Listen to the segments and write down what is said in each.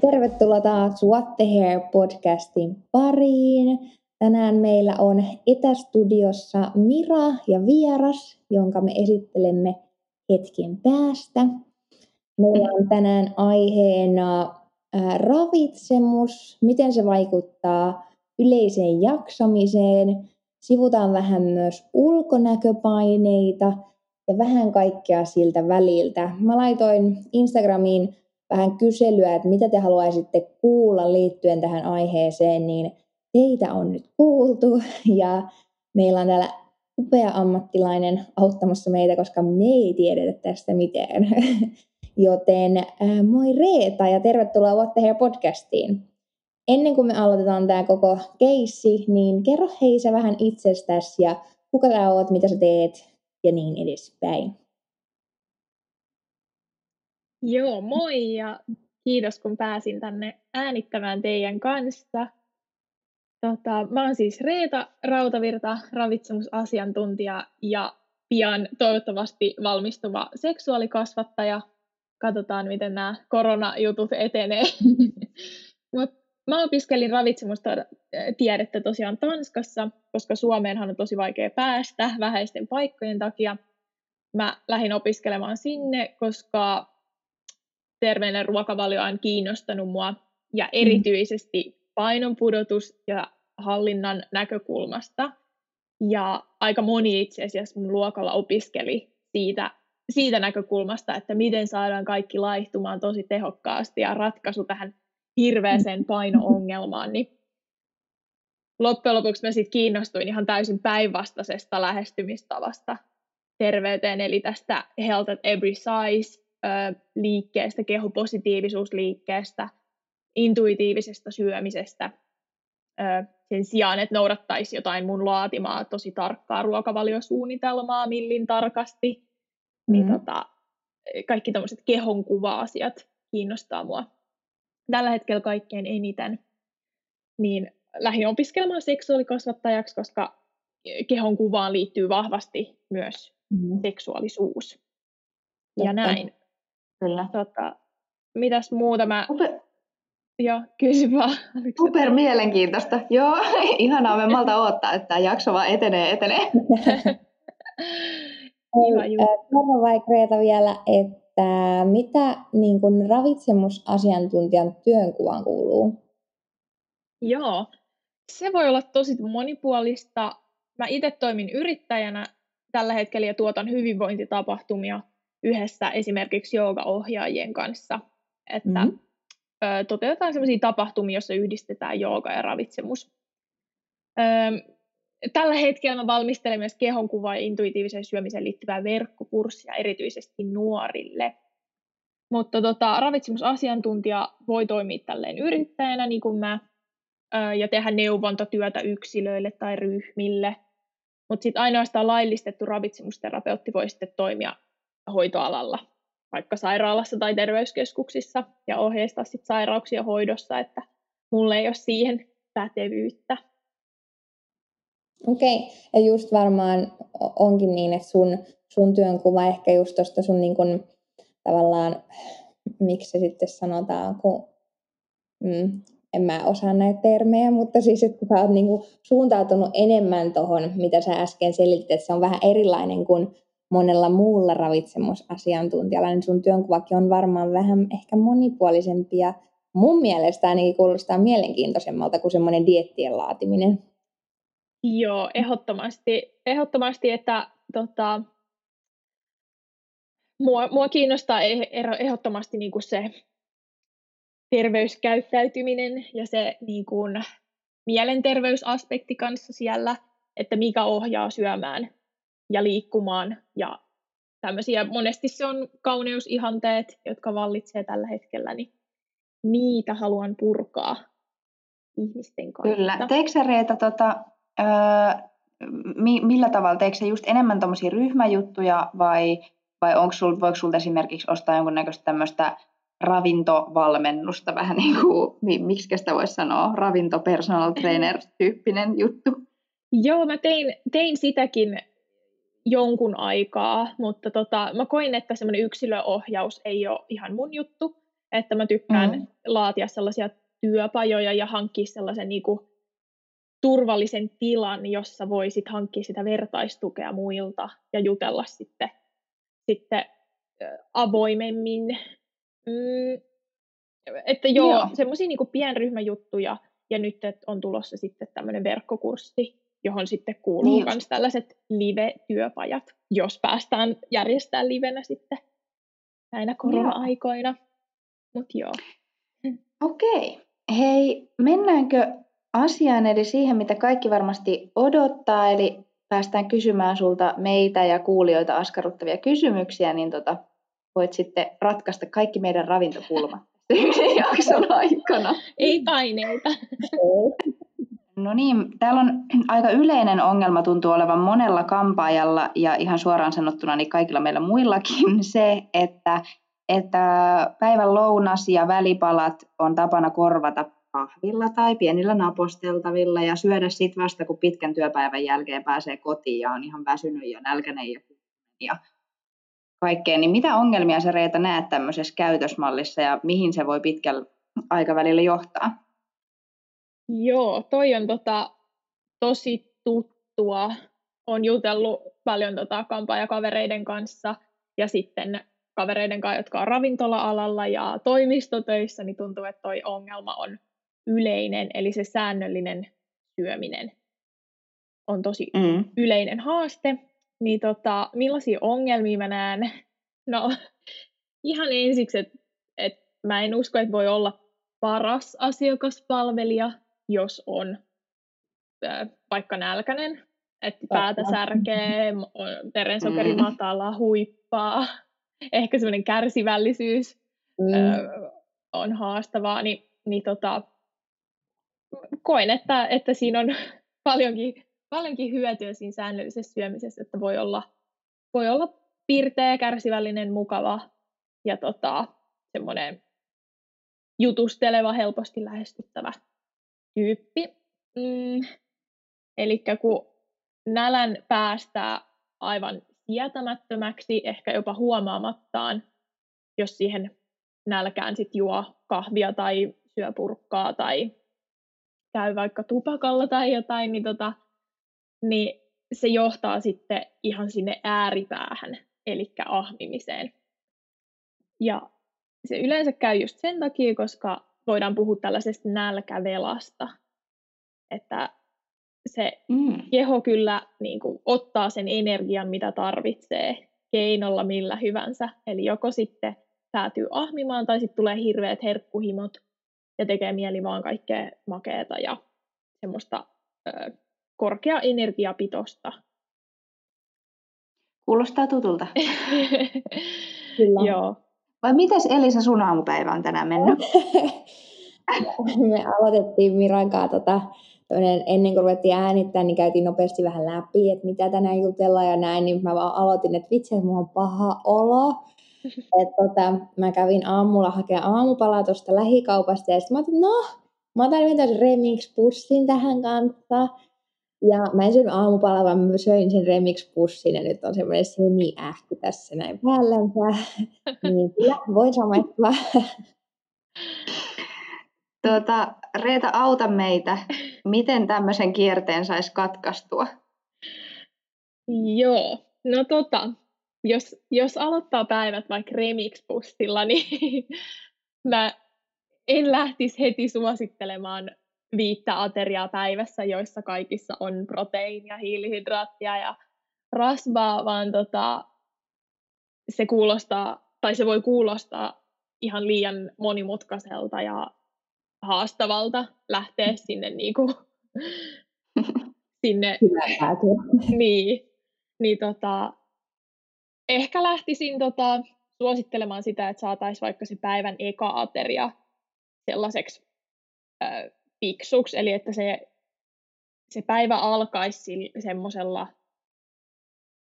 tervetuloa taas What the Hair podcastin pariin. Tänään meillä on etästudiossa Mira ja vieras, jonka me esittelemme hetken päästä. Meillä on tänään aiheena ravitsemus, miten se vaikuttaa yleiseen jaksamiseen. Sivutaan vähän myös ulkonäköpaineita ja vähän kaikkea siltä väliltä. Mä laitoin Instagramiin vähän kyselyä, että mitä te haluaisitte kuulla liittyen tähän aiheeseen, niin teitä on nyt kuultu ja meillä on täällä upea ammattilainen auttamassa meitä, koska me ei tiedetä tästä mitään. Joten äh, moi Reeta ja tervetuloa What the Hair podcastiin. Ennen kuin me aloitetaan tämä koko keissi, niin kerro hei vähän itsestäsi ja kuka sä oot, mitä sä teet ja niin edespäin. Joo, moi ja kiitos kun pääsin tänne äänittämään teidän kanssa. Tota, mä oon siis Reeta Rautavirta, ravitsemusasiantuntija ja pian toivottavasti valmistuva seksuaalikasvattaja. Katsotaan, miten nämä koronajutut etenee. Mut mä opiskelin ravitsemusta tiedettä tosiaan Tanskassa, koska Suomeenhan on tosi vaikea päästä vähäisten paikkojen takia. Mä lähdin opiskelemaan sinne, koska terveellinen ruokavalio on kiinnostanut mua. Ja erityisesti painonpudotus ja hallinnan näkökulmasta. Ja aika moni itse asiassa mun luokalla opiskeli siitä, siitä näkökulmasta, että miten saadaan kaikki laihtumaan tosi tehokkaasti ja ratkaisu tähän hirveäseen paino-ongelmaan, niin loppujen lopuksi mä sitten kiinnostuin ihan täysin päinvastaisesta lähestymistavasta. Terveyteen, eli tästä Health at Every Size liikkeestä, kehopositiivisuusliikkeestä, intuitiivisesta syömisestä sen sijaan, että noudattaisi jotain mun laatimaa tosi tarkkaa ruokavaliosuunnitelmaa millin tarkasti, niin mm. tota, kaikki tämmöiset kehonkuva-asiat kiinnostaa mua tällä hetkellä kaikkein eniten. Niin lähdin opiskelemaan seksuaalikasvattajaksi, koska kehon kuvaan liittyy vahvasti myös mm. seksuaalisuus. Totta. Ja näin. Kyllä. Tota, mitäs muuta mä... Super. Joo, kysy vaan. Super mielenkiintoista. Joo, ihanaa. Me malta odottaa, että tämä jakso vaan etenee, etenee. Kiva juttu. vaikka Reeta vielä, että mitä niin kun ravitsemusasiantuntijan työnkuvaan kuuluu? Joo, se voi olla tosi monipuolista. Mä itse toimin yrittäjänä tällä hetkellä ja tuotan hyvinvointitapahtumia yhdessä esimerkiksi joogaohjaajien kanssa. Että mm-hmm. ö, toteutetaan sellaisia tapahtumia, joissa yhdistetään jooga ja ravitsemus. Ö, tällä hetkellä mä valmistelen myös kehonkuva- ja intuitiiviseen syömiseen liittyvää verkkokurssia erityisesti nuorille. Mutta tota, ravitsemusasiantuntija voi toimia tälleen yrittäjänä, niin kuin mä, ja tehdä neuvontatyötä yksilöille tai ryhmille. Mutta sitten ainoastaan laillistettu ravitsemusterapeutti voi sitten toimia hoitoalalla, vaikka sairaalassa tai terveyskeskuksissa, ja ohjeistaa sitten sairauksia hoidossa, että mulle ei ole siihen pätevyyttä. Okei, okay. ja just varmaan onkin niin, että sun, sun työnkuva ehkä just tuosta sun niin kun, tavallaan, miksi se sitten sanotaan, kun mm, en mä osaa näitä termejä, mutta siis, että sä oot niinku suuntautunut enemmän tuohon, mitä sä äsken selitit, että se on vähän erilainen kuin monella muulla ravitsemusasiantuntijalla, niin sun työnkuvakin on varmaan vähän ehkä monipuolisempi ja mun mielestä ainakin kuulostaa mielenkiintoisemmalta kuin semmoinen diettien laatiminen. Joo, ehdottomasti, ehdottomasti että tota, mua, mua kiinnostaa eh- ehdottomasti niin kuin se terveyskäyttäytyminen ja se niin kuin, mielenterveysaspekti kanssa siellä, että mikä ohjaa syömään ja liikkumaan ja tämmöisiä. Monesti se on kauneusihanteet, jotka vallitsee tällä hetkellä, niin niitä haluan purkaa ihmisten kanssa. Kyllä. Teekö sä Reeta, tota, öö, mi, millä tavalla, teekö sä just enemmän tuommoisia ryhmäjuttuja vai, vai onko sul, voiko sulta esimerkiksi ostaa jonkunnäköistä tämmöistä ravintovalmennusta, vähän niin kuin, miksi sitä voisi sanoa, ravinto personal trainer tyyppinen juttu? Joo, mä tein, tein sitäkin jonkun aikaa, mutta tota, mä koin, että semmoinen yksilöohjaus ei ole ihan mun juttu, että mä tykkään mm. laatia sellaisia työpajoja ja hankkia sellaisen niin kuin, turvallisen tilan, jossa voisit hankkia sitä vertaistukea muilta ja jutella sitten, sitten avoimemmin. Mm, että joo, joo. semmoisia niin pienryhmäjuttuja ja nyt on tulossa sitten tämmöinen verkkokurssi, johon sitten kuuluu myös niin tällaiset live-työpajat, jos päästään järjestämään livenä sitten näinä korona-aikoina. Mutta joo. Okei. Hei, mennäänkö asiaan eli siihen, mitä kaikki varmasti odottaa, eli päästään kysymään sulta meitä ja kuulijoita askarruttavia kysymyksiä, niin tota, voit sitten ratkaista kaikki meidän ravintopulmat yhden jakson aikana. Ei paineita. No niin, täällä on aika yleinen ongelma tuntuu olevan monella kampaajalla ja ihan suoraan sanottuna niin kaikilla meillä muillakin se, että, että päivän lounas ja välipalat on tapana korvata kahvilla tai pienillä naposteltavilla ja syödä sitten vasta, kun pitkän työpäivän jälkeen pääsee kotiin ja on ihan väsynyt ja nälkäinen ja, ja kaikkea. Niin mitä ongelmia sä Reeta näet tämmöisessä käytösmallissa ja mihin se voi pitkällä aikavälillä johtaa? Joo, toi on tota, tosi tuttua. on jutellut paljon tota, kavereiden kanssa ja sitten kavereiden kanssa, jotka on ravintola-alalla ja toimistotöissä, niin tuntuu, että toi ongelma on yleinen, eli se säännöllinen syöminen on tosi mm. yleinen haaste. Niin tota, millaisia ongelmia mä näen? No ihan ensiksi, että et mä en usko, että voi olla paras asiakaspalvelija, jos on vaikka nälkäinen, että päätä särkee, verensokeri mm. matala, huippaa, ehkä semmoinen kärsivällisyys mm. äh, on haastavaa, niin, niin tota, koen, että, että siinä on paljonkin, paljonkin hyötyä siinä säännöllisessä syömisessä, että voi olla, voi olla pirteä, kärsivällinen, mukava ja tota, semmoinen jutusteleva, helposti lähestyttävä tyyppi. Mm, Eli kun nälän päästää aivan sietämättömäksi, ehkä jopa huomaamattaan, jos siihen nälkään sit juo kahvia tai syö purkkaa tai käy vaikka tupakalla tai jotain, niin, tota, niin se johtaa sitten ihan sinne ääripäähän, eli ahmimiseen. Ja se yleensä käy just sen takia, koska voidaan puhua tällaisesta nälkävelasta, että se mm. keho kyllä niin kuin, ottaa sen energian, mitä tarvitsee keinolla millä hyvänsä. Eli joko sitten päätyy ahmimaan tai sitten tulee hirveät herkkuhimot ja tekee mieli vaan kaikkea makeeta ja semmoista ö, korkea energiapitosta. Kuulostaa tutulta. Kyllä. Joo. Vai mites Elisa sun aamupäivä on tänään mennyt? Me aloitettiin Miran kanssa tota, ennen kuin ruvettiin äänittää, niin käytiin nopeasti vähän läpi, että mitä tänään jutellaan ja näin, niin mä vaan aloitin, että vitsi, että mulla on paha olo. Et tota, mä kävin aamulla hakemaan aamupalaa tuosta lähikaupasta ja sitten mä ajattelin, no, mä otan vielä remix-pussin tähän kanssa. Ja mä en syönyt aamupalaa, vaan mä söin sen remix-pussin ja nyt on semmoinen semi-ähky tässä näin päällänsä. niin kyllä, voin samaistua. Tuota, Reeta, auta meitä. Miten tämmöisen kierteen saisi katkaistua? Joo, no tota, jos, jos aloittaa päivät vaikka remix-pussilla, niin mä en lähtisi heti suosittelemaan viittä ateriaa päivässä, joissa kaikissa on proteiinia, hiilihydraattia ja rasvaa, vaan tota, se kuulostaa, tai se voi kuulostaa ihan liian monimutkaiselta ja haastavalta lähteä sinne niinku, sinne, niin, niin tota, ehkä lähtisin tota, suosittelemaan sitä, että saataisiin vaikka se päivän eka ateria sellaiseksi ö, fiksuksi, eli että se, se päivä alkaisi semmoisella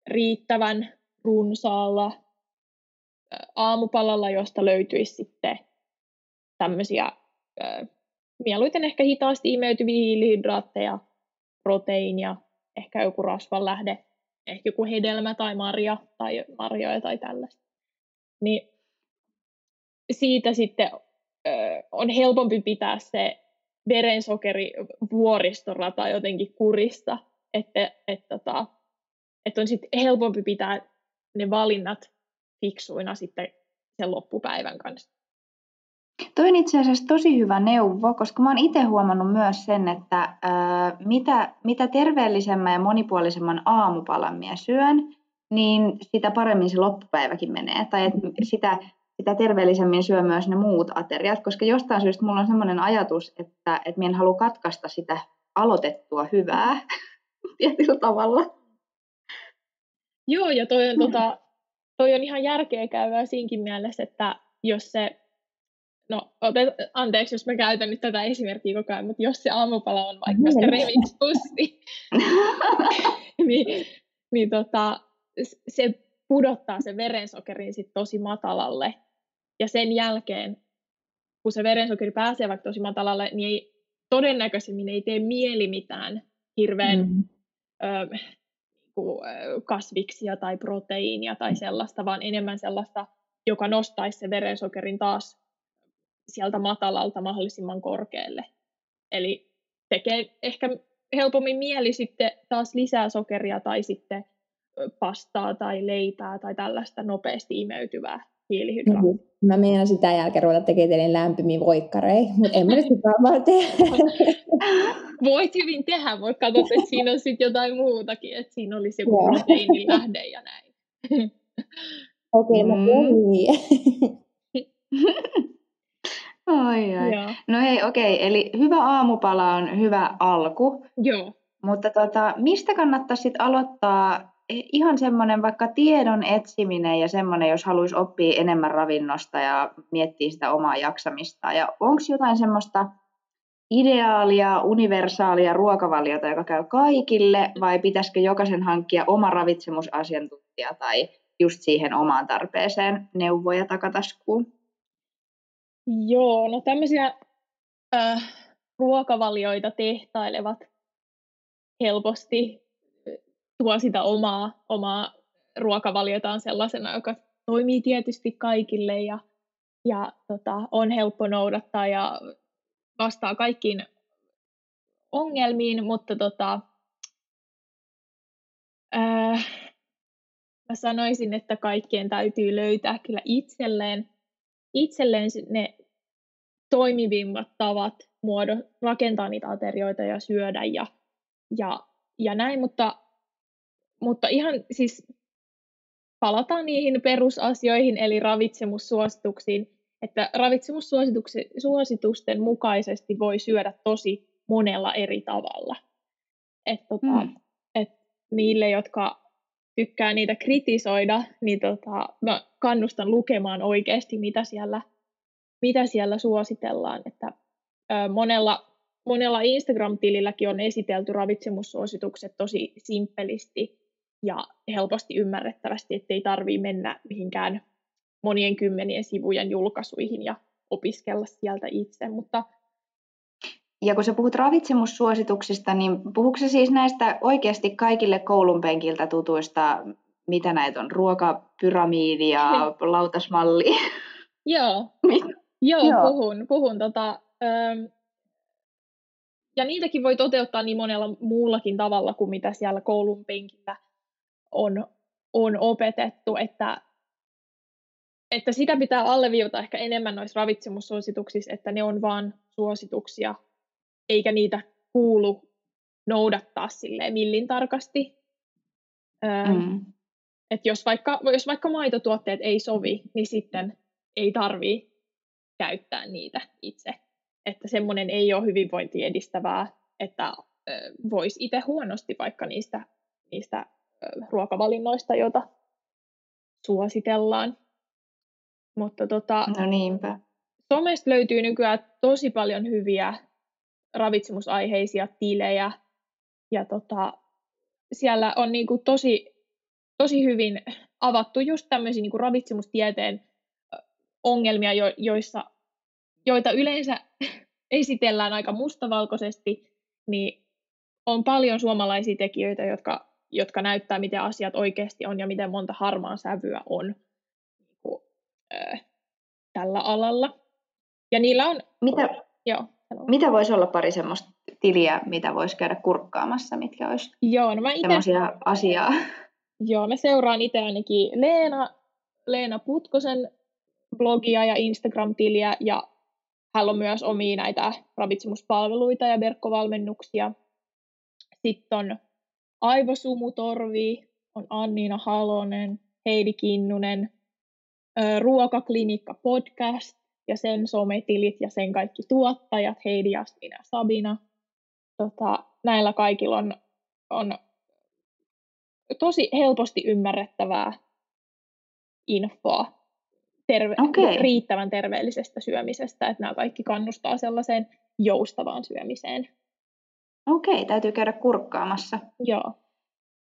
riittävän runsaalla aamupalalla, josta löytyisi sitten tämmöisiä mieluiten ehkä hitaasti imeytyviä hiilihydraatteja, proteiinia, ehkä joku rasvan lähde ehkä joku hedelmä tai marja tai marjoja tai tällaista. Niin siitä sitten on helpompi pitää se verensokeri vuoristorata jotenkin kurista, että, että, tota, että on sitten helpompi pitää ne valinnat fiksuina sitten sen loppupäivän kanssa. Toi on itse asiassa tosi hyvä neuvo, koska mä oon itse huomannut myös sen, että ää, mitä, mitä terveellisemmän ja monipuolisemman aamupalan minä syön, niin sitä paremmin se loppupäiväkin menee. Tai et sitä, sitä terveellisemmin syö myös ne muut ateriat, koska jostain syystä mulla on sellainen ajatus, että, että minä en halua katkaista sitä aloitettua hyvää tietyllä tavalla. Joo, ja toi on, tota, toi on ihan järkeä käyvää siinkin mielessä, että jos se no otet, anteeksi, jos mä käytän nyt tätä esimerkkiä koko ajan, mutta jos se aamupala on vaikka se remix-pussi, niin, niin tota, se pudottaa sen verensokerin sit tosi matalalle. Ja sen jälkeen, kun se verensokeri pääsee vaikka tosi matalalle, niin ei, todennäköisemmin ei tee mieli mitään hirveän mm. ö, kasviksia tai proteiinia tai sellaista, vaan enemmän sellaista, joka nostaisi se verensokerin taas sieltä matalalta mahdollisimman korkealle. Eli tekee ehkä helpommin mieli sitten taas lisää sokeria tai sitten pastaa tai leipää tai tällaista nopeasti imeytyvää Mm-hmm. Mä meinaan sitä jälkeen ruveta tekemään lämpimiä voikkareja, mutta en mä nyt sitä vaan tee. Voit hyvin tehdä, voit katsoa, että siinä on sitten jotain muutakin, että siinä olisi joku proteiinilähde ja näin. Okei, okay, mm. Ai, ai. Joo. No hei, okei, okay, eli hyvä aamupala on hyvä alku. Joo. Mutta tota, mistä kannattaisi sit aloittaa ihan semmoinen vaikka tiedon etsiminen ja semmoinen, jos haluaisi oppia enemmän ravinnosta ja miettiä sitä omaa jaksamista. Ja onko jotain semmoista ideaalia, universaalia ruokavaliota, joka käy kaikille, vai pitäisikö jokaisen hankkia oma ravitsemusasiantuntija tai just siihen omaan tarpeeseen neuvoja takataskuun? Joo, no tämmöisiä äh, ruokavalioita tehtailevat helposti tuo sitä omaa, omaa ruokavaliotaan sellaisena, joka toimii tietysti kaikille ja, ja tota, on helppo noudattaa ja vastaa kaikkiin ongelmiin, mutta tota, äh, mä sanoisin, että kaikkien täytyy löytää kyllä itselleen, itselleen ne toimivimmat tavat muodo, rakentaa niitä aterioita ja syödä ja, ja, ja näin, mutta, mutta ihan siis palataan niihin perusasioihin, eli ravitsemussuosituksiin, että ravitsemussuositusten mukaisesti voi syödä tosi monella eri tavalla. Et, tota, mm. et niille, jotka tykkää niitä kritisoida, niin tota, mä kannustan lukemaan oikeasti, mitä siellä mitä siellä suositellaan. Että monella, monella Instagram-tililläkin on esitelty ravitsemussuositukset tosi simppelisti ja helposti ymmärrettävästi, ettei tarvitse mennä mihinkään monien kymmenien sivujen julkaisuihin ja opiskella sieltä itse, mutta ja kun sä puhut ravitsemussuosituksista, niin puhuuko siis näistä oikeasti kaikille koulun penkiltä tutuista, mitä näitä on, ruokapyramiidi ja lautasmalli? Joo, Joo, Joo. puhun. puhun tota, öö, ja niitäkin voi toteuttaa niin monella muullakin tavalla kuin mitä siellä koulun penkillä on, on opetettu, että, että sitä pitää alleviivata ehkä enemmän noissa ravitsemussuosituksissa, että ne on vain suosituksia, eikä niitä kuulu noudattaa silleen millin tarkasti. Öö, mm. että jos vaikka, jos vaikka maitotuotteet ei sovi, niin sitten ei tarvii käyttää niitä itse. Että semmoinen ei ole hyvinvointi edistävää, että voisi itse huonosti vaikka niistä, niistä ruokavalinnoista, joita suositellaan. Mutta tota, no niinpä. Somesta löytyy nykyään tosi paljon hyviä ravitsemusaiheisia tilejä. Ja tota, siellä on niinku tosi, tosi hyvin avattu just tämmöisiä niinku ravitsemustieteen ongelmia, jo, joissa, joita yleensä esitellään aika mustavalkoisesti, niin on paljon suomalaisia tekijöitä, jotka jotka näyttää, miten asiat oikeasti on ja miten monta harmaan sävyä on niin äh, tällä alalla. Ja niillä on... Mitä, joo, mitä voisi olla pari semmoista tiliä, mitä voisi käydä kurkkaamassa, mitkä olisi joo, no mä ite, semmoisia asiaa? Joo, mä seuraan itse ainakin Leena, Leena Putkosen blogia ja Instagram-tiliä ja hän on myös omia näitä ravitsemuspalveluita ja verkkovalmennuksia. Sitten on Aivosumutorvi, on Anniina Halonen, Heidi Kinnunen, Ruokaklinikka podcast ja sen sometilit ja sen kaikki tuottajat, Heidi, Jasmina ja Sabina. Tota, näillä kaikilla on, on tosi helposti ymmärrettävää infoa terve- okay. riittävän terveellisestä syömisestä, että nämä kaikki kannustaa sellaiseen joustavaan syömiseen. Okei, täytyy käydä kurkkaamassa. Joo.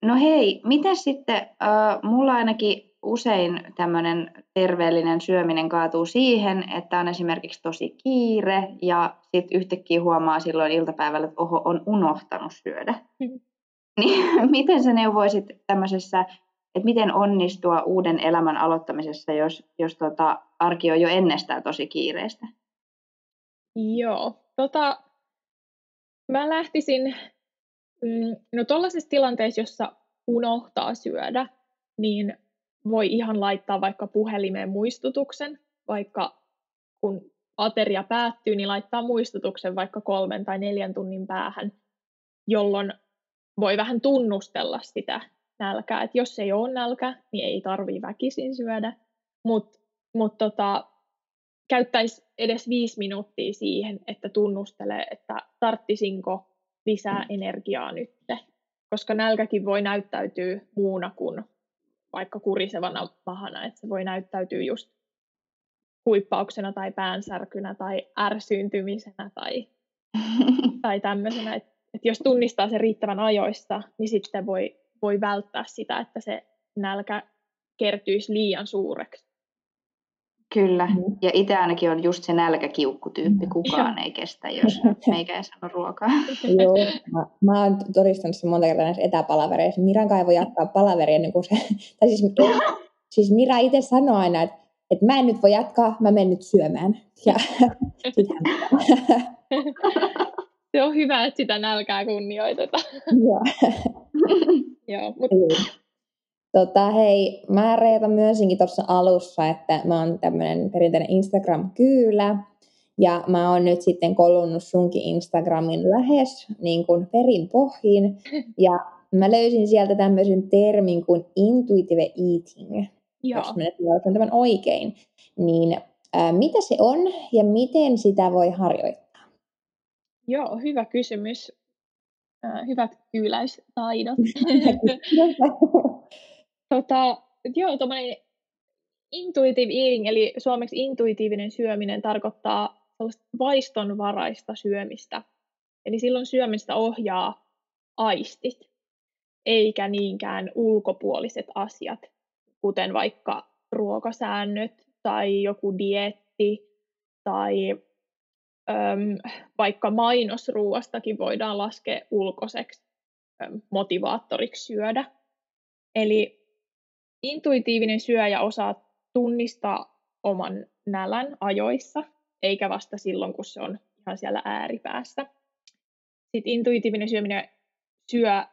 No hei, miten sitten, äh, mulla ainakin usein tämmöinen terveellinen syöminen kaatuu siihen, että on esimerkiksi tosi kiire ja sitten yhtäkkiä huomaa silloin iltapäivällä, että oho, on unohtanut syödä. Mm. Niin miten sä neuvoisit tämmöisessä että miten onnistua uuden elämän aloittamisessa, jos, jos tota, arki on jo ennestään tosi kiireistä? Joo, tota, mä lähtisin, mm, no tuollaisessa tilanteessa, jossa unohtaa syödä, niin voi ihan laittaa vaikka puhelimeen muistutuksen, vaikka kun ateria päättyy, niin laittaa muistutuksen vaikka kolmen tai neljän tunnin päähän, jolloin voi vähän tunnustella sitä nälkää. Et jos ei ole nälkä, niin ei tarvii väkisin syödä, mutta mut tota, käyttäisi edes viisi minuuttia siihen, että tunnustelee, että tarttisinko lisää energiaa nyt. Koska nälkäkin voi näyttäytyä muuna kuin vaikka kurisevana pahana, että se voi näyttäytyä just huippauksena tai päänsärkynä tai ärsyyntymisenä tai, tai tämmöisenä. Että et jos tunnistaa sen riittävän ajoissa, niin sitten voi voi välttää sitä, että se nälkä kertyisi liian suureksi. Kyllä, mm. ja itse ainakin on just se nälkäkiukkutyyppi, kukaan ei kestä, jos meikä ei sano ruokaa. Joo, mä, mä oon todistanut sen monta kertaa näissä etäpalavereissa. Miran kai voi jatkaa palaveria ennen kuin se, tai siis, siis Mira itse sanoo aina, että, että mä en nyt voi jatkaa, mä menen nyt syömään. Ja se on hyvä, että sitä nälkää kunnioitetaan. Joo. Joo, mut... Tota, hei, mä Reeta myönsinkin tuossa alussa, että mä oon tämmöinen perinteinen Instagram-kyylä, ja mä oon nyt sitten kolunnut sunkin Instagramin lähes niin kuin perin pohjiin, ja mä löysin sieltä tämmöisen termin kuin intuitive eating, Joo. jos mä nyt tämän oikein. Niin ää, mitä se on ja miten sitä voi harjoittaa? Joo, hyvä kysymys hyvät kyyläistaidot. tota, joo, intuitive eating, eli suomeksi intuitiivinen syöminen tarkoittaa vaistonvaraista syömistä. Eli silloin syömistä ohjaa aistit, eikä niinkään ulkopuoliset asiat, kuten vaikka ruokasäännöt tai joku dietti tai äm, vaikka mainosruuastakin voidaan laskea ulkoiseksi äm, motivaattoriksi syödä. Eli intuitiivinen syöjä osaa tunnistaa oman nälän ajoissa, eikä vasta silloin, kun se on ihan siellä ääripäässä. Sitten intuitiivinen syöminen syö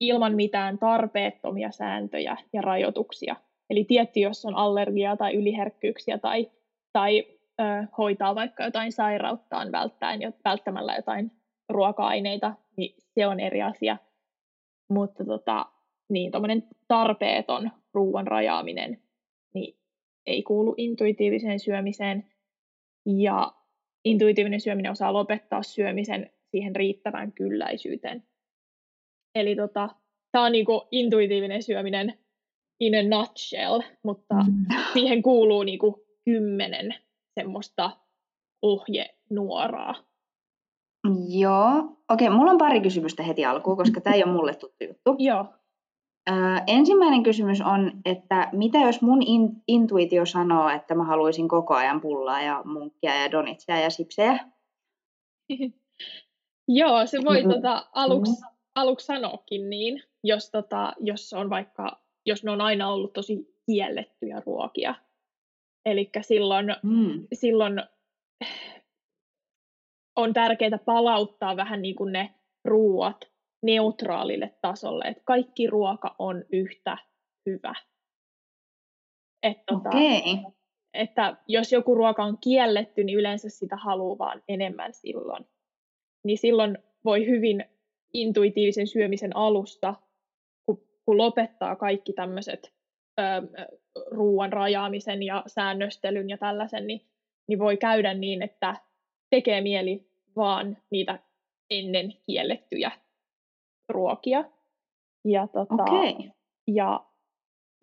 ilman mitään tarpeettomia sääntöjä ja rajoituksia. Eli tietty, jos on allergiaa tai yliherkkyyksiä tai, tai hoitaa vaikka jotain sairauttaan välttäen, välttämällä jotain ruoka-aineita, niin se on eri asia. Mutta tota, niin, tarpeeton ruoan rajaaminen niin ei kuulu intuitiiviseen syömiseen. Ja intuitiivinen syöminen osaa lopettaa syömisen siihen riittävään kylläisyyteen. Eli tota, tämä on niinku intuitiivinen syöminen in a nutshell, mutta mm. siihen kuuluu niinku kymmenen semmoista ohjenuoraa? Joo. Okei, mulla on pari kysymystä heti alkuun, koska tämä ei ole mulle tuttu juttu. Joo. Ensimmäinen kysymys on, että mitä jos mun in, intuitio sanoo, että mä haluaisin koko ajan pullaa ja munkkia ja donitsia ja sipsejä? Joo, se voi mm-hmm. tota, aluksi, aluksi sanoakin niin. jos, tota, jos on vaikka, jos ne on aina ollut tosi kiellettyjä ruokia. Eli silloin, mm. silloin on tärkeää palauttaa vähän niin kuin ne ruuat neutraalille tasolle, että kaikki ruoka on yhtä hyvä. Et, tota, okay. Että jos joku ruoka on kielletty, niin yleensä sitä haluaa vaan enemmän silloin. Niin silloin voi hyvin intuitiivisen syömisen alusta, kun, kun lopettaa kaikki tämmöiset ruoan rajaamisen ja säännöstelyn ja tällaisen, niin, niin voi käydä niin, että tekee mieli vaan niitä ennen kiellettyjä ruokia. Ja, tota, okay. ja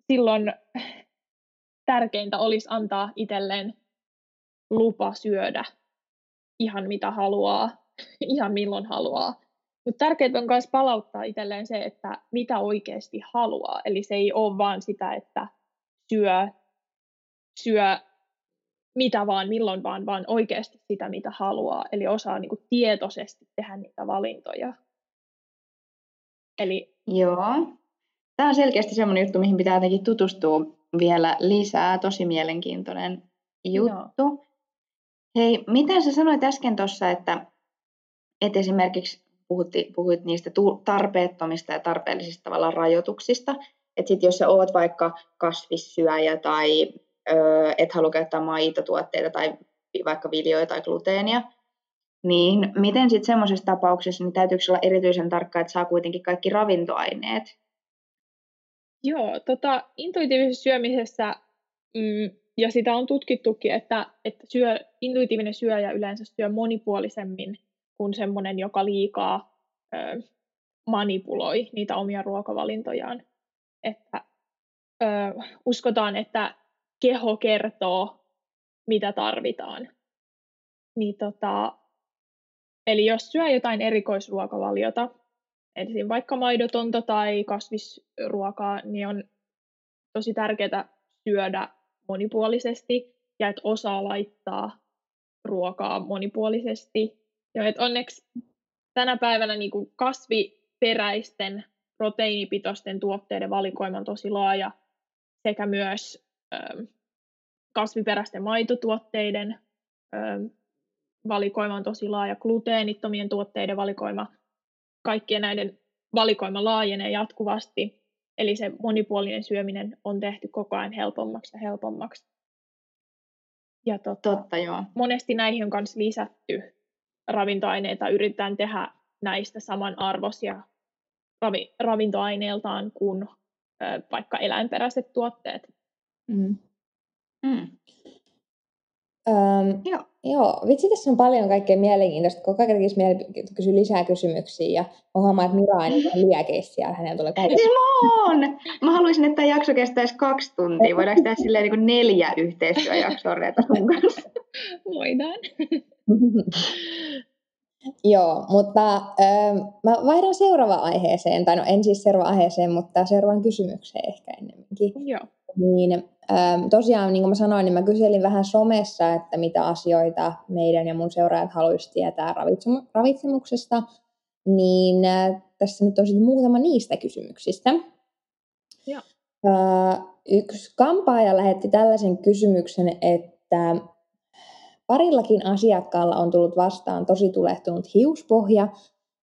silloin tärkeintä olisi antaa itselleen lupa syödä ihan mitä haluaa, ihan milloin haluaa. Mutta tärkeää on myös palauttaa itselleen se, että mitä oikeasti haluaa. Eli se ei ole vaan sitä, että syö, syö mitä vaan, milloin vaan, vaan oikeasti sitä, mitä haluaa. Eli osaa niin kuin tietoisesti tehdä niitä valintoja. Eli... Joo. Tämä on selkeästi sellainen juttu, mihin pitää jotenkin tutustua vielä lisää. Tosi mielenkiintoinen juttu. Joo. Hei, miten sä sanoit äsken tuossa, että, että esimerkiksi puhutti, puhuit niistä tarpeettomista ja tarpeellisista tavallaan rajoituksista, että sit jos sä oot vaikka kasvissyöjä tai ö, et halua käyttää maitotuotteita tai vaikka viljoja tai gluteenia, niin miten sitten semmoisessa tapauksessa, niin täytyykö olla erityisen tarkka, että saa kuitenkin kaikki ravintoaineet? Joo, tota, intuitiivisessa syömisessä, mm, ja sitä on tutkittukin, että, että syö, intuitiivinen syöjä yleensä syö monipuolisemmin kuin semmoinen, joka liikaa ö, manipuloi niitä omia ruokavalintojaan. Että ö, uskotaan, että keho kertoo, mitä tarvitaan. Niin tota, eli jos syö jotain erikoisruokavaliota, esim. vaikka maidotonta tai kasvisruokaa, niin on tosi tärkeää syödä monipuolisesti ja että osaa laittaa ruokaa monipuolisesti. Ja että onneksi tänä päivänä niin kuin kasviperäisten proteiinipitoisten tuotteiden valikoima on tosi laaja sekä myös ö, kasviperäisten maitotuotteiden ö, valikoima on tosi laaja, gluteenittomien tuotteiden valikoima, kaikkien näiden valikoima laajenee jatkuvasti, eli se monipuolinen syöminen on tehty koko ajan helpommaksi ja helpommaksi. Ja tota, Totta, joo. monesti näihin on myös lisätty ravintoaineita, yritetään tehdä näistä samanarvoisia ravi, ravintoaineeltaan kuin ö, vaikka eläinperäiset tuotteet. Mm. Mm. Öm, joo. joo, vitsi tässä on paljon kaikkea mielenkiintoista. Koko ajan tekisi mieli kysyä lisää kysymyksiä ja mä huomaan, että Mira aina on liekeissä siellä. Hänen tulee kaiken. Siis mä oon! Mä haluaisin, että tämä jakso kestäisi kaksi tuntia. Voidaanko tehdä silleen niin kuin neljä yhteistyöjaksoa Reeta sun kanssa? Voidaan. Joo, mutta äh, mä vaihdan seuraavaan aiheeseen, tai no en siis seuraavaan aiheeseen, mutta seuraavaan kysymykseen ehkä ennemminkin. Joo. Niin tosiaan, niin kuin mä sanoin, niin mä kyselin vähän somessa, että mitä asioita meidän ja mun seuraajat haluaisivat tietää ravitsemuksesta, niin äh, tässä nyt on sitten muutama niistä kysymyksistä. Joo. Äh, yksi kampaaja lähetti tällaisen kysymyksen, että Parillakin asiakkaalla on tullut vastaan tosi tulehtunut hiuspohja,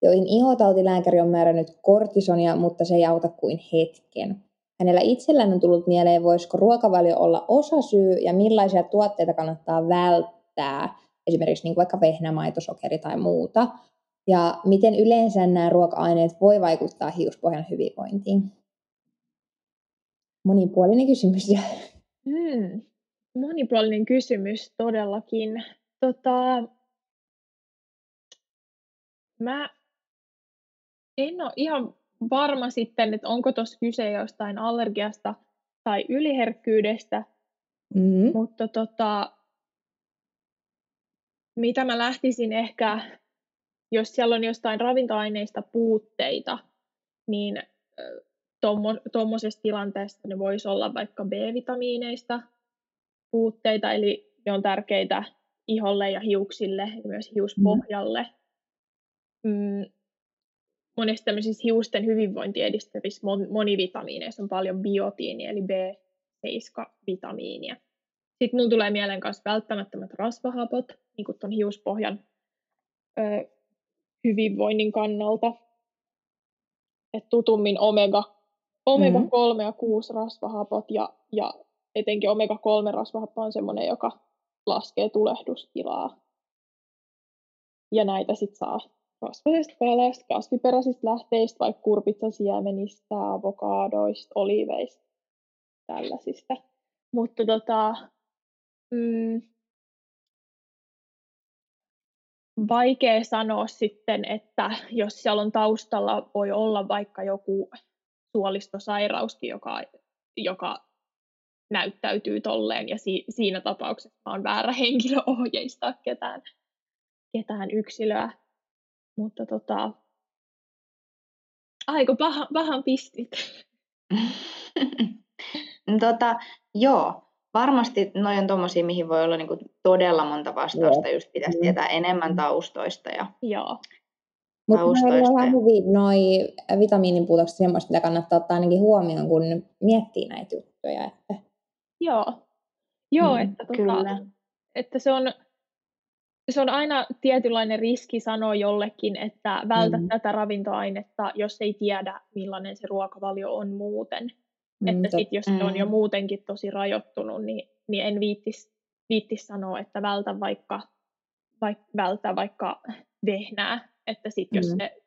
joihin ihotautilääkäri on määrännyt kortisonia, mutta se ei auta kuin hetken. Hänellä itsellään on tullut mieleen, voisiko ruokavalio olla osasyy ja millaisia tuotteita kannattaa välttää, esimerkiksi niin vaikka vehnämaito, sokeri tai muuta. Ja miten yleensä nämä ruoka-aineet voi vaikuttaa hiuspohjan hyvinvointiin? Monipuolinen kysymys. Mm monipuolinen kysymys todellakin. Tota, mä en ole ihan varma sitten, että onko tuossa kyse jostain allergiasta tai yliherkkyydestä, mm-hmm. mutta tota, mitä mä lähtisin ehkä, jos siellä on jostain ravintoaineista puutteita, niin tuommoisessa tilanteessa ne voisi olla vaikka B-vitamiineista puutteita, eli ne on tärkeitä iholle ja hiuksille ja myös hiuspohjalle. Mm. Mm. Monesti tämmöisissä hiusten hyvinvointia edistävissä monivitamiineissa on paljon biotiinia, eli B7-vitamiinia. Sitten mulla tulee mieleen myös välttämättömät rasvahapot, niin kuin tuon hiuspohjan ö, hyvinvoinnin kannalta. Et tutummin omega, omega mm-hmm. 3 ja 6 rasvahapot ja, ja etenkin omega 3 rasvahappo on sellainen, joka laskee tulehdustilaa. Ja näitä sitten saa rasvaisesta kalasta, kasviperäisistä lähteistä, vaikka kurpitsasiemenistä, avokaadoista, oliiveista, tällaisista. Mutta tota, mm, vaikea sanoa sitten, että jos siellä on taustalla, voi olla vaikka joku suolistosairauskin, joka, joka näyttäytyy tolleen, ja si, siinä tapauksessa on väärä henkilö ohjeistaa ketään, ketään yksilöä. Mutta tota, aiko paha, pahan pistit. tota, joo, varmasti noin on tommosia, mihin voi olla niinku todella monta vastausta, Joo. just pitäisi mm. tietää enemmän taustoista. Ja Joo. Mutta on hyvin noi vitamiinipuutokset semmoista, mitä kannattaa ottaa ainakin huomioon, kun miettii näitä juttuja. Että... Joo, Joo mm, että, tota, että se on, se on aina tietynlainen riski sanoa jollekin, että vältä mm. tätä ravintoainetta, jos ei tiedä, millainen se ruokavalio on muuten. Mm, että sit, jos se on jo mm. muutenkin tosi rajoittunut, niin, niin en viittis, viittis sanoa, että vältä vaikka, vaik, vältä vaikka vehnää, että sit jos mm. se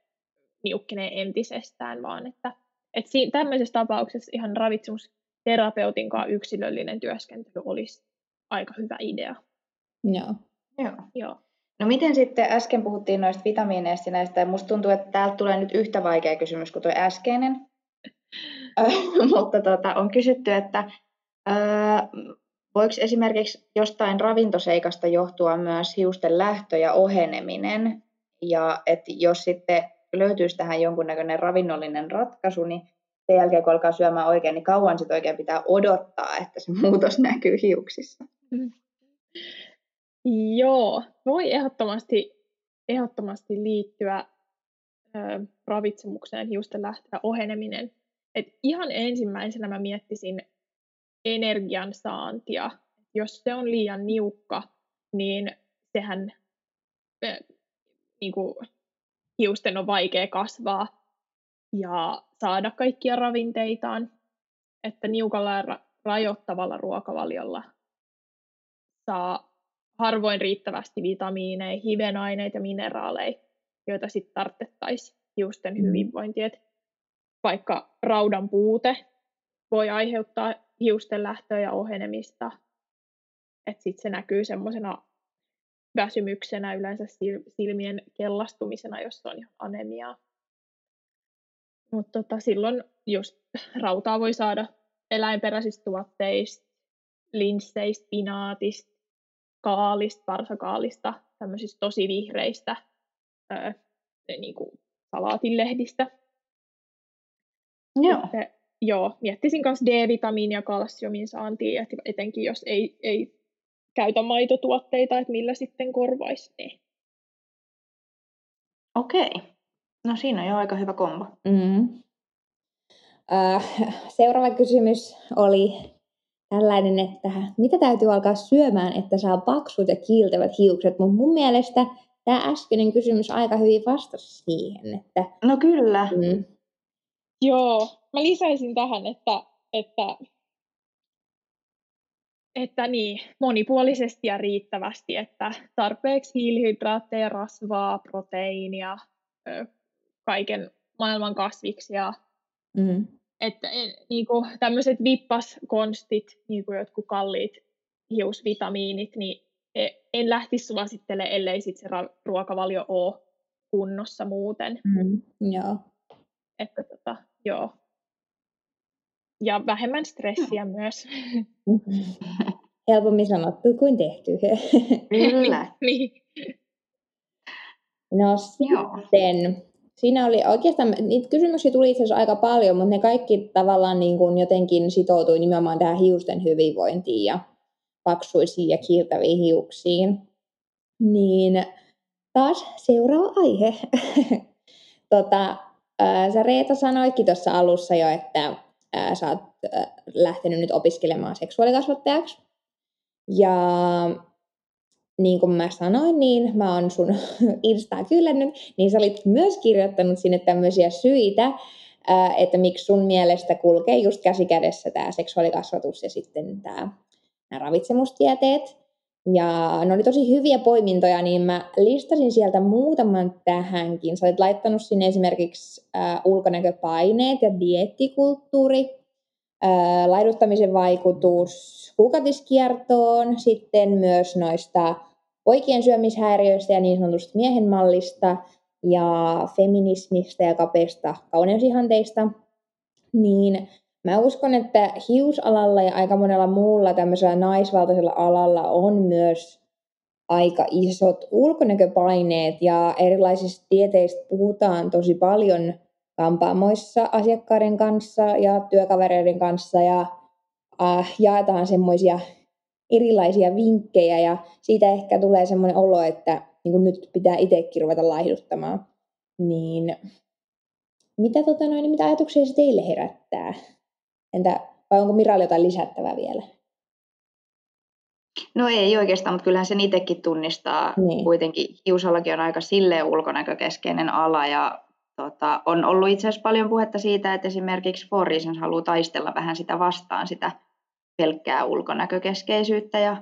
niukkenee entisestään, vaan että, että siinä, tämmöisessä tapauksessa ihan ravitsemusterapeutin kanssa yksilöllinen työskentely olisi aika hyvä idea. Joo. Joo. Joo. No miten sitten, äsken puhuttiin noista vitamiineista näistä, ja musta tuntuu, että täältä tulee nyt yhtä vaikea kysymys kuin tuo äskeinen. mutta tota, on kysytty, että ää, voiko esimerkiksi jostain ravintoseikasta johtua myös hiusten lähtö ja oheneminen, ja että jos sitten löytyisi tähän jonkunnäköinen ravinnollinen ratkaisu, niin sen jälkeen kun alkaa syömään oikein, niin kauan sitten oikein pitää odottaa, että se muutos näkyy hiuksissa. Joo, voi ehdottomasti, ehdottomasti liittyä ö, ravitsemukseen hiusten lähtö ja oheneminen. Et ihan ensimmäisenä mä miettisin energian saantia. Jos se on liian niukka, niin sehän äh, niin kuin, hiusten on vaikea kasvaa ja saada kaikkia ravinteitaan. Että niukalla ja ra- rajoittavalla ruokavaliolla saa harvoin riittävästi vitamiineja, hivenaineita ja mineraaleja, joita sitten tarvittaisiin hiusten mm. hyvinvointiin vaikka raudan puute voi aiheuttaa hiusten lähtöä ja ohenemista. Että sitten se näkyy semmoisena väsymyksenä, yleensä silmien kellastumisena, jos on anemiaa. Mutta tota, silloin just rautaa voi saada eläinperäisistä tuotteista, linsseistä, pinaatista, kaalista, parsakaalista, tämmöisistä tosi vihreistä öö, niin kuin salaatinlehdistä. Joo. Sitten, joo, miettisin myös D-vitamiin ja kalsiumin saantia, että etenkin jos ei, ei käytä maitotuotteita, että millä sitten korvaisi ne. Okei. No siinä on jo aika hyvä kombo. Mm. Äh, seuraava kysymys oli tällainen, että mitä täytyy alkaa syömään, että saa paksut ja kiiltävät hiukset, mutta mun mielestä tämä äskeinen kysymys aika hyvin vastasi siihen. Että, no kyllä. Mm, Joo, mä lisäisin tähän, että, että, että niin, monipuolisesti ja riittävästi, että tarpeeksi hiilihydraatteja, rasvaa, proteiinia, kaiken maailman kasviksia. Mm. Että niin kuin, tämmöiset vippaskonstit, niin kuin jotkut kalliit hiusvitamiinit, niin e, en lähtisi suosittelemaan, ellei sit se ruokavalio ole kunnossa muuten. Mm, joo. Että tota, joo. Ja vähemmän stressiä mm. myös. Helpommin sanottu kuin tehty. Kyllä. niin. No sitten, siinä oli oikeastaan, niitä kysymyksiä tuli itse asiassa aika paljon, mutta ne kaikki tavallaan niin kuin jotenkin sitoutui nimenomaan tähän hiusten hyvinvointiin ja paksuisiin ja kiiltäviin hiuksiin. Niin taas seuraava aihe. tota, sä Reeta sanoitkin tuossa alussa jo, että sä oot lähtenyt nyt opiskelemaan seksuaalikasvattajaksi. Ja niin kuin mä sanoin, niin mä oon sun Instaa kyllännyt, niin sä olit myös kirjoittanut sinne tämmöisiä syitä, että miksi sun mielestä kulkee just käsikädessä tämä seksuaalikasvatus ja sitten tämä nämä ravitsemustieteet. Ja ne oli tosi hyviä poimintoja, niin mä listasin sieltä muutaman tähänkin. Sä olet laittanut sinne esimerkiksi äh, ulkonäköpaineet ja diettikulttuuri, äh, laiduttamisen vaikutus kuukatiskiertoon, sitten myös noista poikien syömishäiriöistä ja niin sanotusta miehen mallista ja feminismistä ja kapeista kauneusihanteista, niin Mä uskon, että hiusalalla ja aika monella muulla tämmöisellä naisvaltaisella alalla on myös aika isot ulkonäköpaineet ja erilaisista tieteistä puhutaan tosi paljon kampaamoissa asiakkaiden kanssa ja työkavereiden kanssa ja äh, jaetaan semmoisia erilaisia vinkkejä ja siitä ehkä tulee semmoinen olo, että niin kuin nyt pitää itsekin ruveta laihduttamaan. Niin mitä, tota noin, mitä ajatuksia se teille herättää? Entä vai onko Miralla jotain lisättävää vielä? No ei oikeastaan, mutta kyllähän sen itsekin tunnistaa. Niin. Kuitenkin Hiusallakin on aika silleen ulkonäkökeskeinen ala ja tota, on ollut itse asiassa paljon puhetta siitä, että esimerkiksi For Reasons haluaa taistella vähän sitä vastaan, sitä pelkkää ulkonäkökeskeisyyttä ja,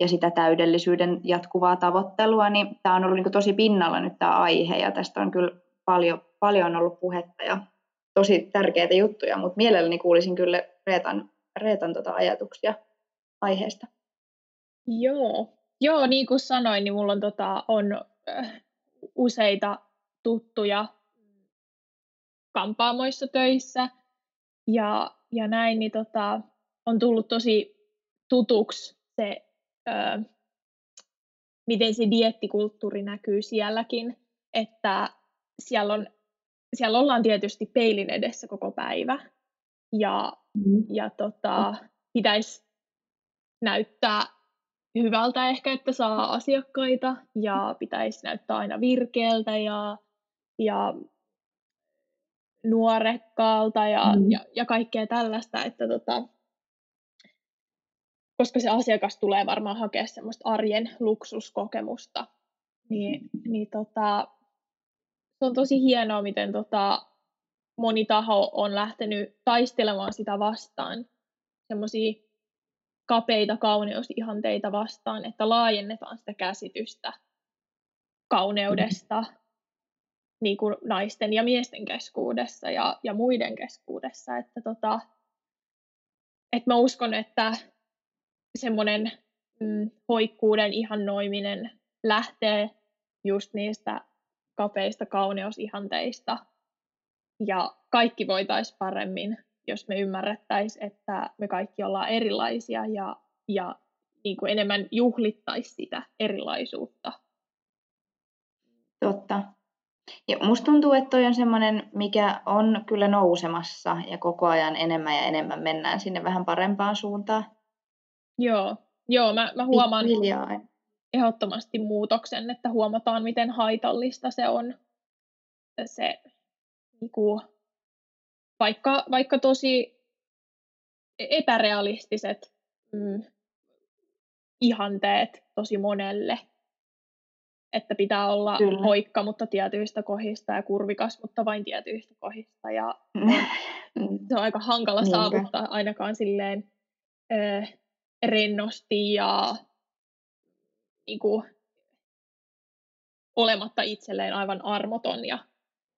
ja sitä täydellisyyden jatkuvaa tavoittelua, niin tämä on ollut niin tosi pinnalla nyt tämä aihe ja tästä on kyllä paljon, paljon ollut puhetta ja tosi tärkeitä juttuja, mutta mielelläni kuulisin kyllä Reetan, Reetan tota ajatuksia aiheesta. Joo. Joo, niin kuin sanoin, niin mulla on, tota, on äh, useita tuttuja kampaamoissa töissä ja, ja näin, niin tota, on tullut tosi tutuksi se, äh, miten se diettikulttuuri näkyy sielläkin, että siellä on siellä ollaan tietysti peilin edessä koko päivä ja, mm. ja tota, pitäisi näyttää hyvältä ehkä, että saa asiakkaita ja pitäisi näyttää aina virkeältä ja, ja nuorekkaalta ja, mm. ja, ja kaikkea tällaista, että tota, koska se asiakas tulee varmaan hakea semmoista arjen luksuskokemusta, niin, niin tota, se on tosi hienoa, miten tota, moni taho on lähtenyt taistelemaan sitä vastaan, semmoisia kapeita kauneusihanteita vastaan, että laajennetaan sitä käsitystä kauneudesta niin kuin naisten ja miesten keskuudessa ja, ja muiden keskuudessa. Että tota, et mä uskon, että semmoinen mm, hoikkuuden ihannoiminen lähtee just niistä kapeista kauneusihanteista. Ja kaikki voitaisiin paremmin, jos me ymmärrettäisiin, että me kaikki ollaan erilaisia ja, ja niin kuin enemmän juhlittaisi sitä erilaisuutta. Totta. Ja musta tuntuu, että toi on semmoinen, mikä on kyllä nousemassa ja koko ajan enemmän ja enemmän mennään sinne vähän parempaan suuntaan. Joo, Joo mä, mä huomaan, Hiljaa ehdottomasti muutoksen, että huomataan, miten haitallista se on se niin kuin, vaikka, vaikka tosi epärealistiset mm, ihanteet tosi monelle, että pitää olla Kyllä. hoikka, mutta tietyistä kohdista ja kurvikas, mutta vain tietyistä kohdista. Ja se on aika hankala Niinpä. saavuttaa ainakaan silleen ö, rennosti ja niin kuin, olematta itselleen aivan armoton ja,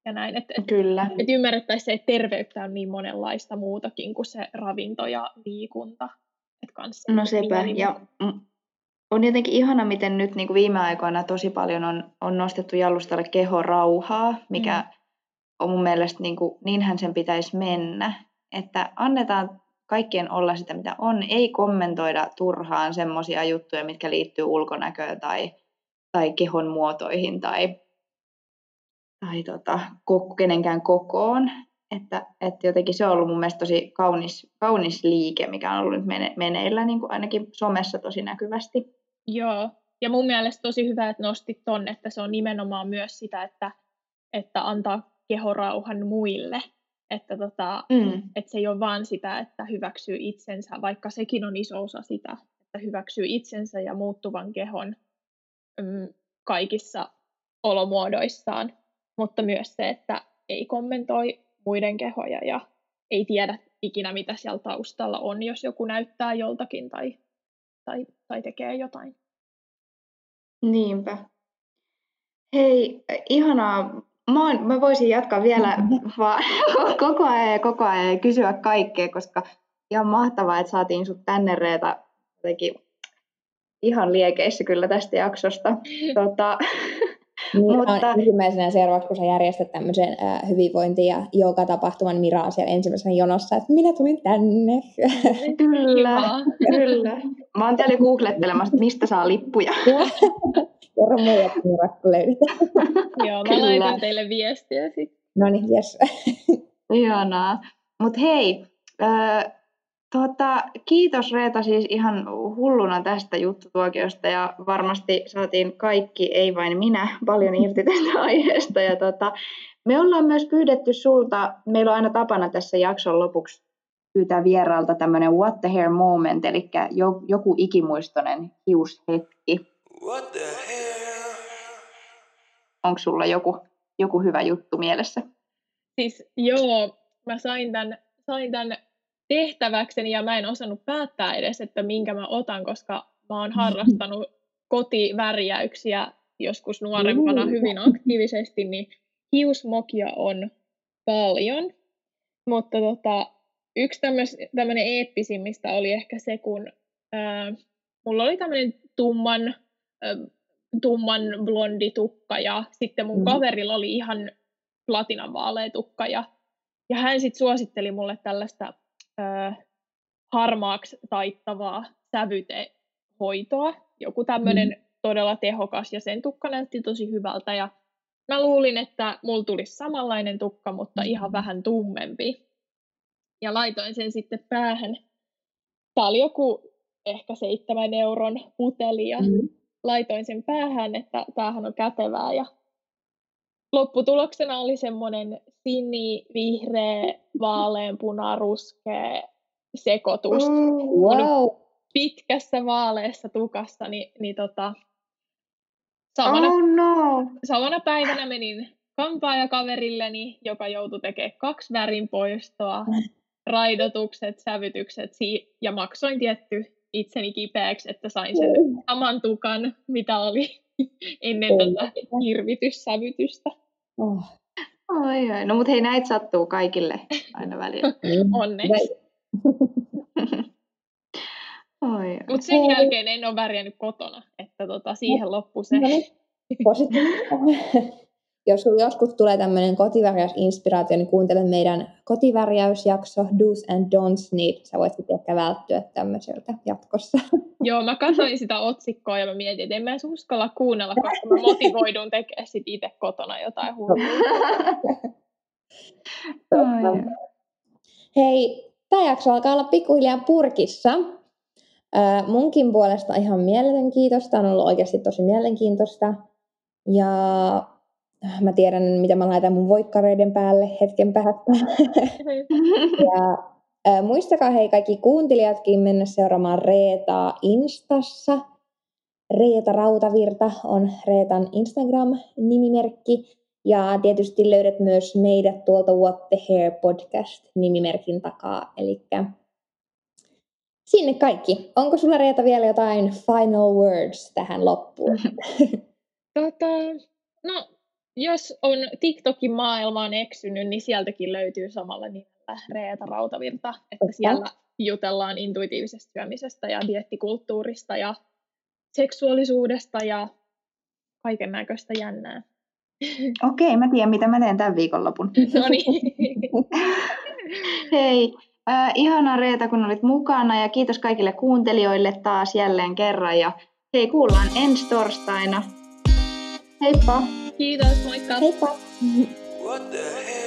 ja näin. Että et, Kyllä. Et ymmärrettäisiin se, että terveyttä on niin monenlaista muutakin kuin se ravinto ja liikunta. Et kanssa no sepä, ja on jotenkin ihana, miten nyt niin kuin viime aikoina tosi paljon on, on nostettu jalustalle kehorauhaa, mikä mm. on mun mielestä, niin kuin, niinhän sen pitäisi mennä. Että annetaan kaikkien olla sitä, mitä on. Ei kommentoida turhaan semmoisia juttuja, mitkä liittyy ulkonäköön tai, tai kehon muotoihin tai, tai tota, kenenkään kokoon. Että, että jotenkin se on ollut mun mielestä tosi kaunis, kaunis liike, mikä on ollut nyt mene, meneillä niin kuin ainakin somessa tosi näkyvästi. Joo, ja mun mielestä tosi hyvä, että nostit ton, että se on nimenomaan myös sitä, että, että antaa kehorauhan muille. Että, tota, Mm. että se ei ole vaan sitä, että hyväksyy itsensä, vaikka sekin on iso osa sitä, että hyväksyy itsensä ja muuttuvan kehon mm, kaikissa olomuodoissaan, mutta myös se, että ei kommentoi muiden kehoja ja ei tiedä ikinä, mitä siellä taustalla on, jos joku näyttää joltakin tai, tai, tai tekee jotain. Niinpä. Hei, ihanaa. Mä, oon, mä voisin jatkaa vielä vaan koko ajan ja koko ajan ja kysyä kaikkea, koska ihan mahtavaa, että saatiin sut tänne Reeta jotenkin ihan liekeissä kyllä tästä jaksosta. Tota, Niin, Mutta- ensimmäisenä seuraavaksi, kun sä järjestät tämmöisen äh, hyvinvointi- ja joka-tapahtuman, niin Mira on siellä ensimmäisenä jonossa, että minä tulin tänne. kyllä, kyllä. Mä oon täällä googlettelemassa, että mistä saa lippuja. Kerro mulle, että Mira, kun löydetään. Joo, mä Kyllä. laitan teille viestiä sitten. No niin, jes. Ihanaa. Mutta hei, äh, tota, kiitos Reeta siis ihan hulluna tästä juttutuokiosta ja varmasti saatiin kaikki, ei vain minä, paljon irti tästä aiheesta. Ja tota, me ollaan myös pyydetty sulta, meillä on aina tapana tässä jakson lopuksi pyytää vieraalta tämmöinen what the hair moment, eli jo, joku ikimuistoinen hiushetki. What the? Onko sulla joku, joku hyvä juttu mielessä? Siis joo, mä sain tämän, sain tämän tehtäväkseni ja mä en osannut päättää edes, että minkä mä otan, koska mä oon harrastanut kotivärjäyksiä joskus nuorempana hyvin aktiivisesti, niin hiusmokia on paljon. Mutta tota, yksi tämmöinen eeppisimmistä oli ehkä se, kun ää, mulla oli tämmöinen tumman, ää, tumman blondi tukka ja sitten mun Mm. kaverilla oli ihan platinan vaalea tukka ja, ja hän sitten suositteli mulle tällaista ää, harmaaksi taittavaa sävytehoitoa, joku tämmöinen mm. todella tehokas ja sen tukka näytti tosi hyvältä ja mä luulin, että mulla tulisi samanlainen tukka, mutta ihan vähän tummempi. Ja laitoin sen sitten päähän. Tämä oli joku ehkä seitsemän euron puteli ja Mm. Laitoin sen päähän, että tämähän on kätevää ja lopputuloksena oli semmoinen sini, vihreä, vaaleanpuna, ruskea sekoitus Wow. pitkässä vaaleassa tukassa, niin, niin tota, samana, Oh no! samana päivänä menin kampaajakaverilleni, joka joutui tekemään kaksi värin poistoa, raidotukset, sävytykset si- ja maksoin tietty itseni kipeäksi, että sain sen saman tukan, mitä oli ennen tätä hirvityssävytystä. Oh. Oi, oi. No mutta hei, näitä sattuu kaikille aina välillä. Onneksi. Oi. Mutta sen Hei. jälkeen en ole värjännyt kotona, että tota, siihen loppui se. No niin, positiivista. Jos sinulla joskus tulee tämmöinen kotivärjäysinspiraatio, niin kuuntele meidän kotivärjäysjakso Do's and Don'ts, niin sä voit sitten ehkä välttyä tämmöiseltä jatkossa. Joo, mä katsoin sitä otsikkoa ja mä mietin, että en mä edes uskalla kuunnella, koska mä motivoidun tekemään sit itse kotona jotain hullua. Hei, tämä jakso alkaa olla pikkuhiljaa purkissa. Munkin puolesta ihan mieletön kiitos. Tämä on ollut oikeasti tosi mielenkiintoista. Ja mä tiedän, mitä mä laitan mun voikkareiden päälle hetken päästä. Ja ää, muistakaa hei kaikki kuuntelijatkin mennä seuraamaan Reetaa Instassa. Reeta Rautavirta on Reetan Instagram-nimimerkki. Ja tietysti löydät myös meidät tuolta What the Hair podcast-nimimerkin takaa. Eli sinne kaikki. Onko sulla Reeta vielä jotain final words tähän loppuun? Tota, no, jos on TikTokin maailmaan eksynyt, niin sieltäkin löytyy samalla nimellä Reeta Rautavirta, että Totta. siellä jutellaan intuitiivisesta syömisestä ja diettikulttuurista ja seksuaalisuudesta ja kaiken näköistä jännää. Okei, mä tiedän, mitä mä teen tämän viikonlopun. No niin. Hei, äh, ihanaa Reeta, kun olit mukana ja kiitos kaikille kuuntelijoille taas jälleen kerran. Ja hei, kuullaan ensi torstaina. Heippa! Kiitos, moikka! Heippa! What the hell?